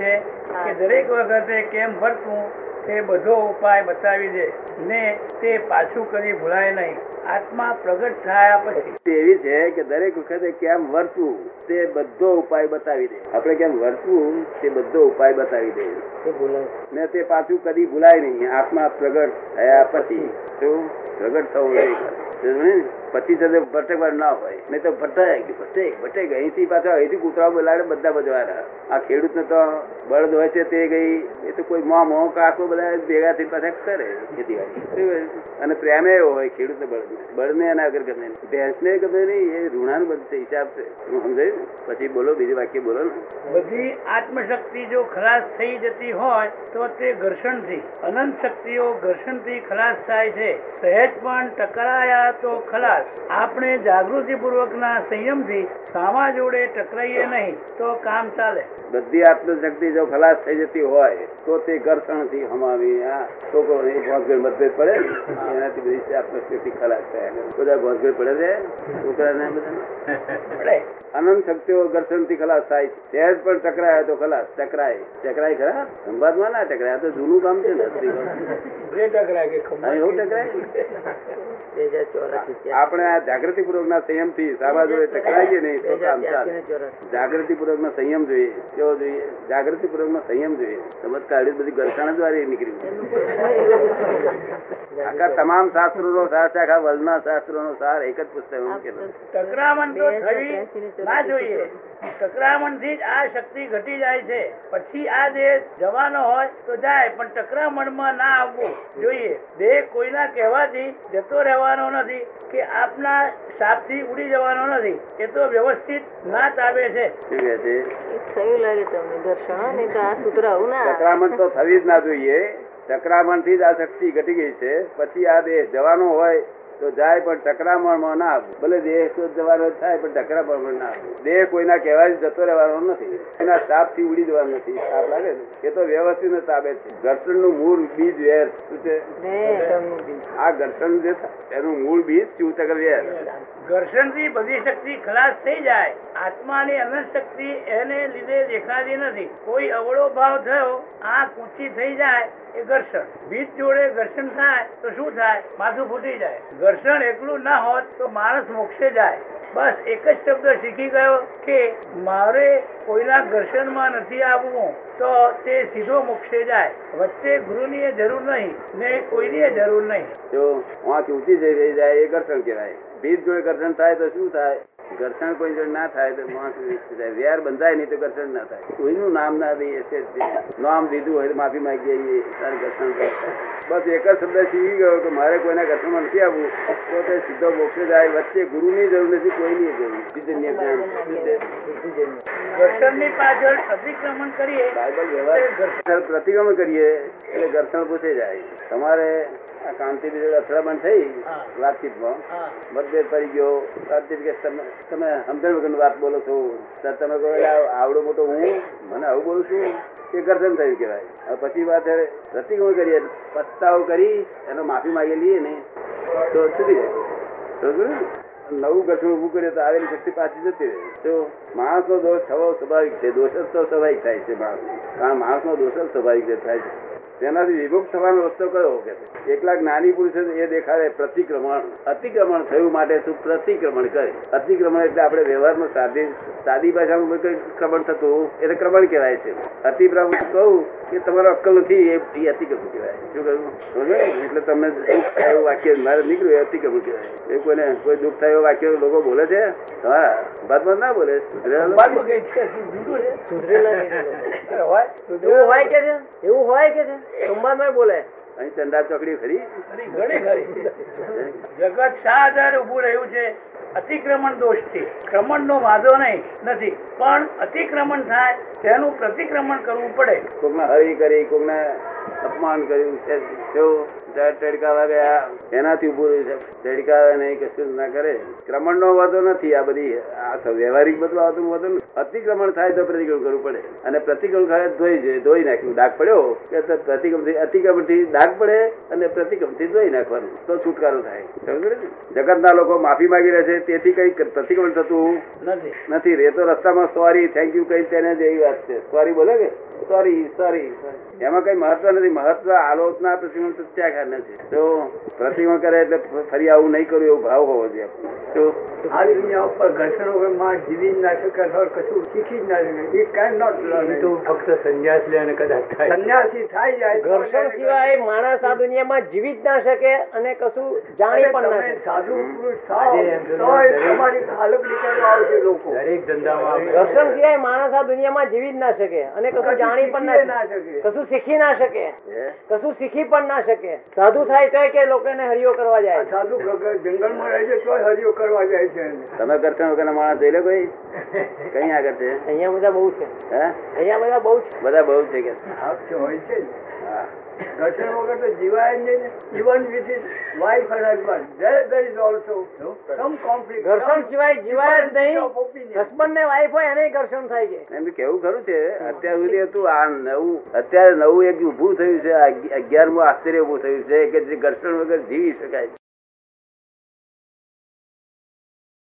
છે કે દરેક વખતે કેમ વર્તવું તે બધો ઉપાય બતાવી દે. ને તે પાછું કરી ભૂલાય નહીં. આત્મા પ્રગટ થયા પછી. એવી છે કે દરેક વખતે કેમ વર્તવું તે બધો ઉપાય બતાવી દે. આપણે કેમ વર્તવું તે બધો ઉપાય બતાવી દે. ને તે પાછું કદી ભૂલાય નહીં. આત્મા પ્રગટ થયા પછી. શું? પ્રગટ થવું નહીં. સમજ્યું હજાર જતે ના હોય. નહીં તો ભટક ભટેક ભટેક અહીંથી પાછા અહીંથી કૂતરા બોલાડે બધા બજવાના આ ખેડૂતને તો બળદ હોય છે તે ગઈ. એ તો કોઈ મો મો, કાકો બધા ભેગા થઈ પાછા કરે ખેતીવાડી. અને પ્રેમે એવો હોય ખેડૂતને બળદ બળદને એના આગળ ગમે નહીં. ભેંસને ગમે નહીં, એ ઋણાનું બધું હિસાબ છે. હું સમજાયું? પછી બોલો, બીજું વાક્ય બોલો ને. બધી આત્મશક્તિ જો ખલાસ થઈ જતી હોય, તો તે ઘર્ષણથી, અનંત શક્તિઓ ઘર્ષણથી ખલાસ થાય છે. સહેજ પણ ટકરાયા તો ખલાસ. આપણે જાગૃતિ પૂર્વકના સંયમથી સામા જોડે ટકરાઈએ નહીં તો કામ ચાલે. બધી આત્મશક્તિ જો ખલાસ થઈ જતી હોય તો તે ઘર્ષણથી હમાવી આ છોકરો ને ભોંસગળ મતભેદ પડે એનાથી બધી આત્મશક્તિ ખલાસ થાય. બધા ભોંસગળ પડે છે છોકરાને બધા? પડે. અનંત શક્તિઓ ઘર્ષણથી ખલાસ થાય છે. સહેજ પણ ટકરાય તો ખલાસ. ટકરાય. ટકરાય ખરા? સંવાદમાં ના ટકરાય. તો જૂનું કામ છે ને આપણે આ જાગૃતિ પૂર્વક ના સંયમથી સાબા જોડે ટકરાઈએ નહીં તો કામ ચાલે. જાગૃતિ પૂર્વક નો સંયમ જોઈએ. કેવો જોઈએ? જાગૃતિ પૂર્વક નો સંયમ જોઈએ. સમજ કાઢી બધી ઘર્ષણ દ્વારા નીકળી આખા તમામ શાસ્ત્રો નો સાર છે આખા વર્લ્ડ ના શાસ્ત્રો નો સાર એક જ પુસ્તક મૂકેલો થવી ના જોઈએ. ટકરામણથી જ આ શક્તિ ઘટી જાય છે. પછી આ દેહ જવાનો હોય તો જાય પણ ટકરામણમાં ના આવવું જોઈએ. દેહ કોઈના કહેવાથી જતો રહેવાનો નથી કે આપના સાપથી ઉડી જવાનો નથી. એ તો વ્યવસ્થિત ના તાબે કહે છે. થયું લાગે તમને દર્શન નહીં તો આ સૂત્ર આવું ના. ટકરામણ તો થવી જ ના જોઈએ. ટકરામણથી જ આ શક્તિ ઘટી ગઈ છે. પછી આ દેહ જવાનો હોય તો જાય પણ ટકરામણમાં ના આવવું ભલે દેહ તો જવાનો થાય પણ ટકરામણમાં ના આવવું દેહ કોઈના કહેવાથી જતો રહેવાનો નથી. એના સાપથી ઉડી જવાનો નથી. સાપ લાગે ને? એ તો વ્યવસ્થિત ને તાબે છે. ઘર્ષણનું મૂળ બીજ વેર. શું છે? આ ઘર્ષણ જે એનું મૂળ બીજ ચૂતક વેર. ઘર્ષણથી બધી શક્તિ ખલાસ થઈ જાય. આત્માની અનંત શક્તિ એને લીધે દેખાતી નથી. કોઈ અવળો ભાવ થયો આ ઊંચી થઈ જાય, એ ઘર્ષણ. બીજ જોડે ઘર્ષણ થાય, તો શું થાય? માથું ફૂટી જાય. ઘર્ષણ એકલું ના હોત, તો માણસ મોક્ષે જાય. બસ એક જ શબ્દ શીખી ગયો કે મારે કોઈના ઘર્ષણમાં નથી આવવું, તો તે સીધો મોક્ષે જાય. વચ્ચે ગુરુની જરૂર નહીં, ને કોઈની જરૂર નહીં. જો ઊંચી રહી જાય, એ ઘર્ષણ કહેવાય. બીજ જોડે ઘર્ષણ થાય તો શું થાય? ઘર્ષણ કોઈ જોડે ના થાય તો માણસ થાય વેર બંધાય નહીં તો ઘર્ષણ ના થાય. કોઈનું નામ ના દઈએ છે નામ દીધું હોય તો માફી માંગી જઈએ તારે ઘર્ષણ બસ એક જ શબ્દ શીખી ગયો કે મારે કોઈના ઘર્ષણમાં નથી આવવું. તો તે સીધો મોક્ષે જાય. વચ્ચે ગુરુની જરૂર નથી કોઈની જરૂર. ચૈતન્ય જ્ઞાન ઘર્ષણની પાછળ અતિક્રમણ કરીએ. બાઇબલ વ્યવહાર ઘર્ષણ પ્રતિક્રમણ કરીએ એટલે ઘર્ષણ પૂછે જાય. તમારે કાંતિ અથડામણ થઈ. વાતચીતમાં. મતભેદ પડી ગયો. કે તમે સમજણ વગર વાત બોલો છો. તમે કહો આવડો મોટો હું? મને આવું બોલું છું. એ ઘર્ષણ થયું કહેવાય. પછી વાત પ્રતિક્રમણ કરીએ. પસ્તાવો કરી એનો માફી માગી લઈએ ને. તો છૂટી જાય. નવું ગઠું ઊભું કરીએ તો આવેલી શક્તિ પાછી જતી રહે. તો માણસનો દોષ થવો સ્વાભાવિક છે. દોષ જ તો સ્વાભાવિક થાય છે માણસ કારણ માણસનો દોષ જ સ્વાભાવિક થાય છે. તેનાથી વિમુક્ત થવાનો રસ્તો કયો કે છે? એકલા જ્ઞાની પુરુષો એ દેખાડે પ્રતિક્રમણ. અતિક્રમણ થયું માટે તું પ્રતિક્રમણ કરે. અતિક્રમણ એટલે આપણે વ્યવહારમાં સાદી સાદી ભાષામાં કઈ ક્રમણ થતું એટલે ક્રમણ કહેવાય છે. અતિક્રમણ કહું કે તમારો અક્કલ નથી એ અતિક્રમણ કહેવાય. શું કહ્યું? એટલે તમને દુઃખ થાય વાક્ય મારે નીકળ્યું એ અતિક્રમણ કહેવાય. એ કોઈને કોઈ દુઃખ થાય વાક્ય લોકો બોલે છે? હા બાદમાં ના બોલે. સુધરેલા એવું હોય કે છે? એવું હોય કે છે? સંવાદમાં બોલે. અહીં ચંદા ચોકડી ખરી? ઘણી ઘણી ખરી. જગત શા આધારે ઉભું રહ્યું છે અતિક્રમણ દોષથી ક્રમણ નો વાંધો નહીં નથી. પણ અતિક્રમણ થાય તેનું પ્રતિક્રમણ કરવું પડે. કોકને હરી કરી કોકને અપમાન કર્યું છે તડકા ઝાડ એનાથી ઉભું રહ્યું છે નહીં કશું ના કરે. ક્રમણ નો વાંધો નથી આ બધી આ વ્યવહારિક બધું આવતું વાંધો નથી અતિક્રમણ થાય તો પ્રતિક્રમણ કરવું પડે. અને પ્રતિક્રમણ થાય ધોઈ જોઈએ ધોઈ નાખ્યું ડાક પડ્યો કે પ્રતિક્રમથી પ્રતિક્રમણથી અતિક્રમણથી ડાઘ પડે અને પ્રતિક્રમથી ધોઈ નાખવાનું તો છુટકારો થાય. સમજો ને? જગતના લોકો માફી માંગી રહ્યા છે તેથી કઈ પ્રતિક્રમણ થતું નથી. નથી. રેતો રસ્તામાં સોરી થેન્ક યુ કઈ તેને જ એવી વાત છે. સોરી બોલે કે? સોરી સોરી એમાં કઈ મહત્વ નથી. મહત્વ આલોચના પ્રતિમણ સત્યાઘાત નથી. તો પ્રતિમણ કરે એટલે ફરી આવું નહીં કરવું એવો ભાવ હોવો જોઈએ. તો આ દુનિયા ઉપર ઘર્ષણ વગર માણસ જીવી જ ના શકે કશું શીખી જ ના શકે એ કેન નોટ લર્ન ફક્ત સંન્યાસ લે અને કદાચ સંન્યાસી થાય જાય ઘર્ષણ સિવાય માણસ આ દુનિયામાં જીવી જ ના શકે અને કશું જાણી પણ ના શકે. સાધુ પુરુષ તો તમારી હાલત નીકળવા આવશે લોકો. દરેક ધંધામાં ઘર્ષણ સિવાય માણસ આ દુનિયામાં જીવી જ ના શકે અને કશું જાણી પણ શીખી ના શકે. કશું શીખી ના શકે. કશું શીખી પણ ના શકે. સાધુ થાય તો કે લોકોને હરિયો કરવા જાય. સાધુ જંગલમાં રહે છે તો હરિયો કરવા જાય છે તમે કરતા વગર માણસ જોઈ લે કોઈ? કઈ આગળ છે? અહીંયા બધા બહુ છે. હે? અહીંયા બધા બહુ છે. બધા બહુ છે કે. હોય છે જ. વગર તો જીવાય નહીં ને. Even with his wife and husband there there is also some conflict ઘર્ષણ સિવાય જીવાય જ નહીં. હસબન્ડ ને વાઈફ હોય એને ઘર્ષણ થાય છે. એમ કેવું ખરું છે અત્યાર સુધી હતું આ નવું અત્યારે નવું એક ઊભું થયું છે આ અગિયારમું આશ્ચર્ય ઊભું થયું છે કે જે ઘર્ષણ વગર જીવી શકાય.